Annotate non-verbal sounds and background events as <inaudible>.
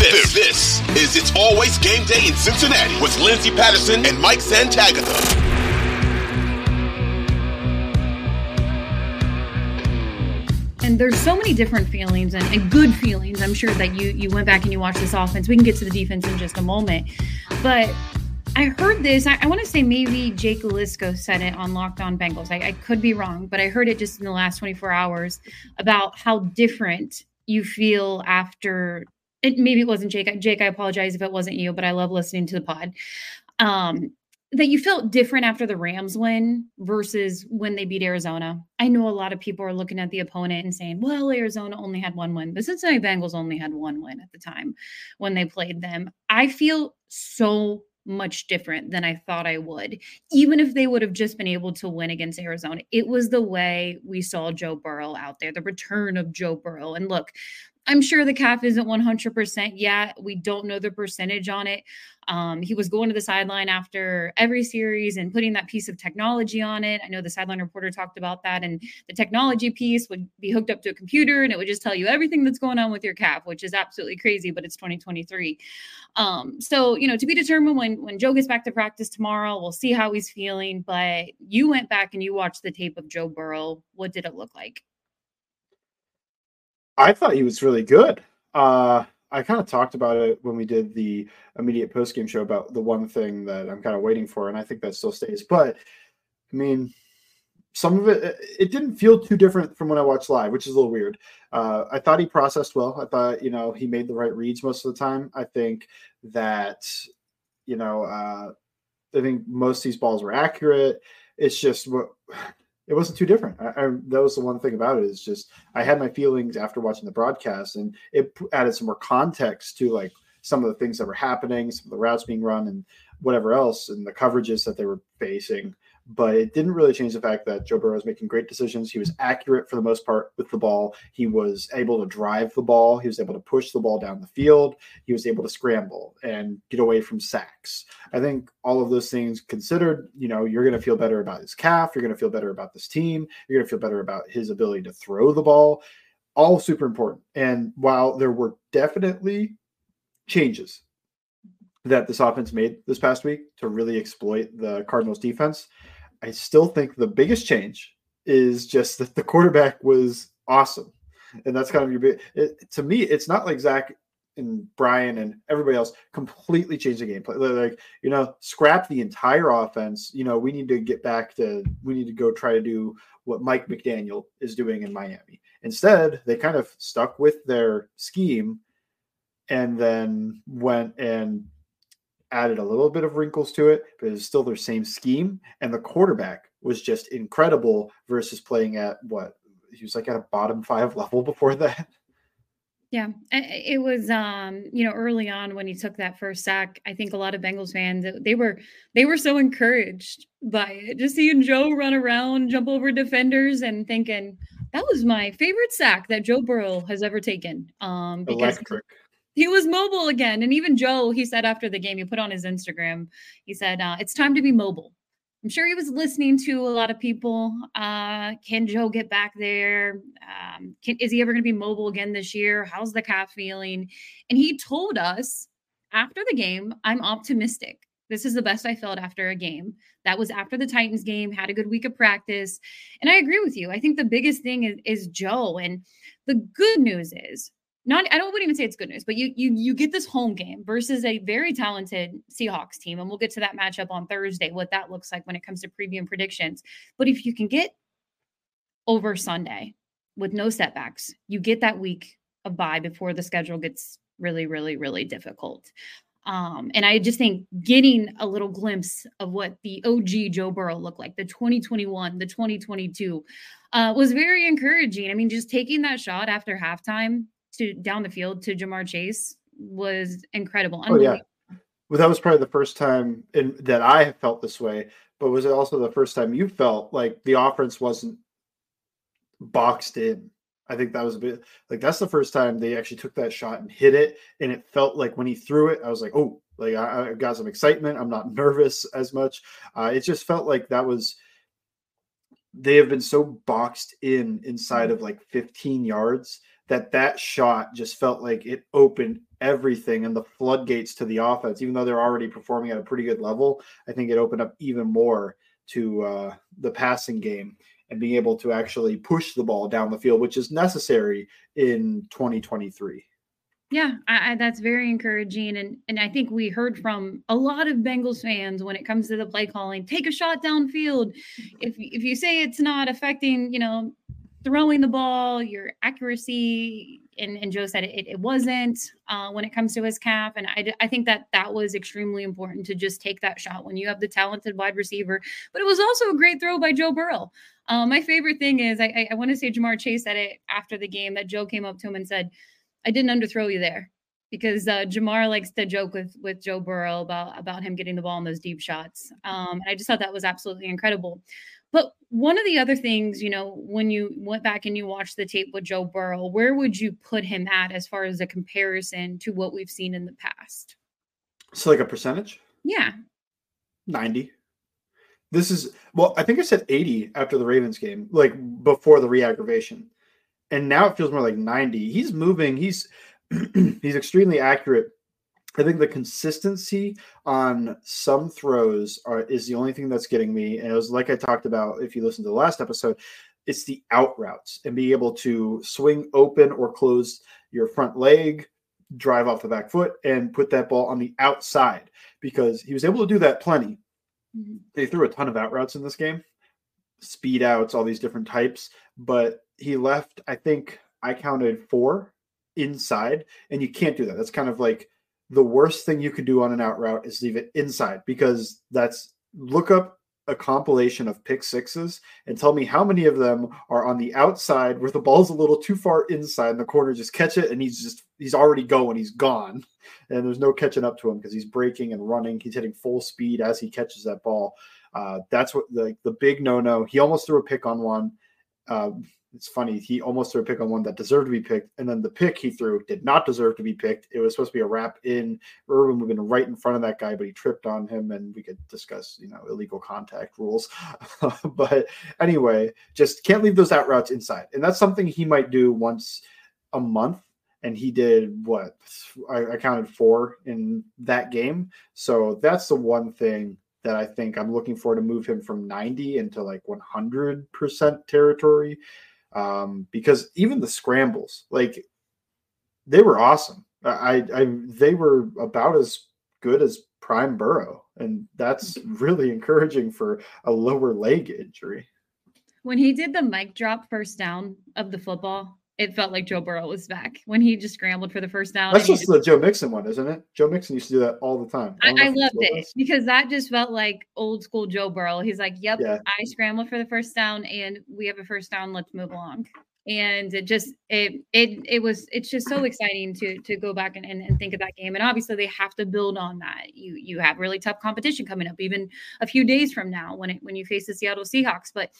This, this is It's Always Game Day in Cincinnati with Lindsay Patterson and Mike Santagata. and there's so many different feelings and, and, good feelings. I'm sure that you you went back and you watched this offense. We can get to the defense in just a moment, but I heard this. I, I want to say maybe Jake Liskow said it on Locked On Bengals. I, I could be wrong, but I heard it just in the last 24 hours about how different you feel after. It, maybe it wasn't Jake. Jake, I apologize if it wasn't you, but I love listening to the pod. Um, that you felt different after the Rams win versus when they beat Arizona. I know a lot of people are looking at the opponent and saying, well, Arizona only had one win. The Cincinnati Bengals only had one win at the time when they played them. I feel so much different than I thought I would, even if they would have just been able to win against Arizona. It was the way we saw Joe Burrow out there, the return of Joe Burrow. And look, I'm sure the calf isn't 100% yet. We don't know the percentage on it. Um, he was going to the sideline after every series and putting that piece of technology on it. I know the sideline reporter talked about that, and the technology piece would be hooked up to a computer and it would just tell you everything that's going on with your calf, which is absolutely crazy, but it's 2023. Um, so, you know, to be determined when when Joe gets back to practice tomorrow, we'll see how he's feeling. But you went back and you watched the tape of Joe Burrow. What did it look like? I thought he was really good. Uh, I kind of talked about it when we did the immediate post game show about the one thing that I'm kind of waiting for, and I think that still stays. But I mean, some of it it didn't feel too different from when I watched live, which is a little weird. Uh, I thought he processed well. I thought you know he made the right reads most of the time. I think that you know uh, I think most of these balls were accurate. It's just what it wasn't too different. I, I, that was the one thing about it is just I had my feelings after watching the broadcast, and it added some more context to like some of the things that were happening, some of the routes being run, and whatever else, and the coverages that they were facing but it didn't really change the fact that Joe Burrow was making great decisions. He was accurate for the most part with the ball. He was able to drive the ball. He was able to push the ball down the field. He was able to scramble and get away from sacks. I think all of those things considered, you know, you're going to feel better about his calf. You're going to feel better about this team. You're going to feel better about his ability to throw the ball. All super important. And while there were definitely changes that this offense made this past week to really exploit the Cardinals defense, I still think the biggest change is just that the quarterback was awesome. And that's kind of your big, it, to me, it's not like Zac and Brian and everybody else completely changed the game play. Like, you know, scrap the entire offense. You know, we need to get back to, we need to go try to do what Mike McDaniel is doing in Miami. Instead, they kind of stuck with their scheme and then went and added a little bit of wrinkles to it, but it's still their same scheme. And the quarterback was just incredible versus playing at what he was like at a bottom five <laughs> level before that. Yeah, it was um, you know, early on when he took that first sack, I think a lot of Bengals fans they were they were so encouraged by it. Just seeing Joe run around, jump over defenders and thinking that was my favorite sack that Joe Burrow has ever taken. Um because Electric he was mobile again. And even Joe, he said after the game, he put on his Instagram, he said, uh, it's time to be mobile. I'm sure he was listening to a lot of people. Uh, can Joe get back there? Um, can, is he ever going to be mobile again this year? How's the calf feeling? And he told us after the game, I'm optimistic. This is the best I felt after a game. That was after the Titans game, had a good week of practice. And I agree with you. I think the biggest thing is, is Joe. And the good news is not I don't wouldn't even say it's good news, but you you you get this home game versus a very talented Seahawks team, and we'll get to that matchup on Thursday, what that looks like when it comes to preview and predictions. But if you can get over Sunday with no setbacks, you get that week of bye before the schedule gets really, really, really difficult. Um, and I just think getting a little glimpse of what the OG Joe Burrow looked like, the 2021, the 2022, uh, was very encouraging. I mean, just taking that shot after halftime to down the field to Ja'Marr Chase was incredible. Oh yeah. Well, that was probably the first time in, that I have felt this way, but was it also the first time you felt like the offense wasn't boxed in? I think that was a bit like that's the first time they actually took that shot and hit it, and it felt like when he threw it, I was like, oh, like I, I got some excitement. I'm not <laughs> nervous as much. Uh, it just felt like that was they have been so boxed in inside mm-hmm. of like 15 yards that that shot just felt like it opened everything and the floodgates to the offense, even though they're already performing at a pretty good level. I think it opened up even more to uh, the passing game and being able to actually push the ball down the field, which is necessary in 2023. Yeah, I, I, that's very encouraging, and and I think we heard from a lot of Bengals fans when it comes to the play calling. Take a shot downfield. If if you say it's not affecting, you know, throwing the ball, your accuracy, and, and Joe said it, it wasn't uh, when it comes to his calf. And I, I think that that was extremely important to just take that shot when you have the talented wide receiver. But it was also a great throw by Joe Burrow. Uh, my favorite thing is I, I, I want to say Ja'Marr Chase said it after the game that Joe came up to him and said, I didn't underthrow you there because uh, Ja'Marr likes to joke with with Joe Burrow about about him getting the ball in those deep shots. Um, and I just thought that was absolutely incredible. But one of the other things, you know, when you went back and you watched the tape with Joe Burrow, where would you put him at as far as a comparison to what we've seen in the past? So, like a percentage? Yeah. 90. This is, well, I think I said 80 after the Ravens game, like before the re aggravation. And now it feels more like 90. He's moving. He's, <clears throat> he's extremely accurate I think the consistency on some throws are is the only thing that's getting me. And it was like I talked about if you listen to the last episode, it's the out routes and be able to swing open or close your front leg, drive off the back foot, and put that ball on the outside because he was able to do that plenty. Mm-hmm. They threw a ton of out routes in this game, speed outs, all these different types, but he left, I think I counted four inside, and you can't do that. That's kind of like the worst thing you could do on an out route is leave it inside because that's look up a compilation of pick sixes and tell me how many of them are on the outside where the ball's a little too far inside and the corner just catch it and he's just he's already going he's gone. And there's no catching up to him because he's breaking and running he's hitting full speed as he catches that ball. Uh, that's what the, the big no-no he almost threw a pick on one. Uh, it's funny. He almost threw a pick on one that deserved to be picked, and then the pick he threw did not deserve to be picked. It was supposed to be a wrap in. Irwin would have been right in front of that guy, but he tripped on him, and we could discuss, you know, illegal contact rules. <laughs> but anyway, just can't leave those out routes inside, and that's something he might do once a month. And he did what I, I counted four in that game. So that's the one thing that I think I'm looking for to move him from 90 into like 100% territory um, because even the scrambles, like they were awesome. I, I they were about as good as prime Burrow, and that's really encouraging for a lower leg injury. When he did the mic drop first down of the football, it felt like Joe Burrow was back when he just scrambled for the first down. That's just, just the Joe Mixon one, isn't it? Joe Mixon used to do that all the time. I, I, I loved it because that just felt like old school Joe Burrow. He's like, "Yep, yeah. I scrambled for the first down, and we have a first down. Let's move along." and it just it it it was it's just so exciting to to go back and, and, and, think of that game and obviously they have to build on that you you have really tough competition coming up even a few days from now when it when you face the seattle seahawks but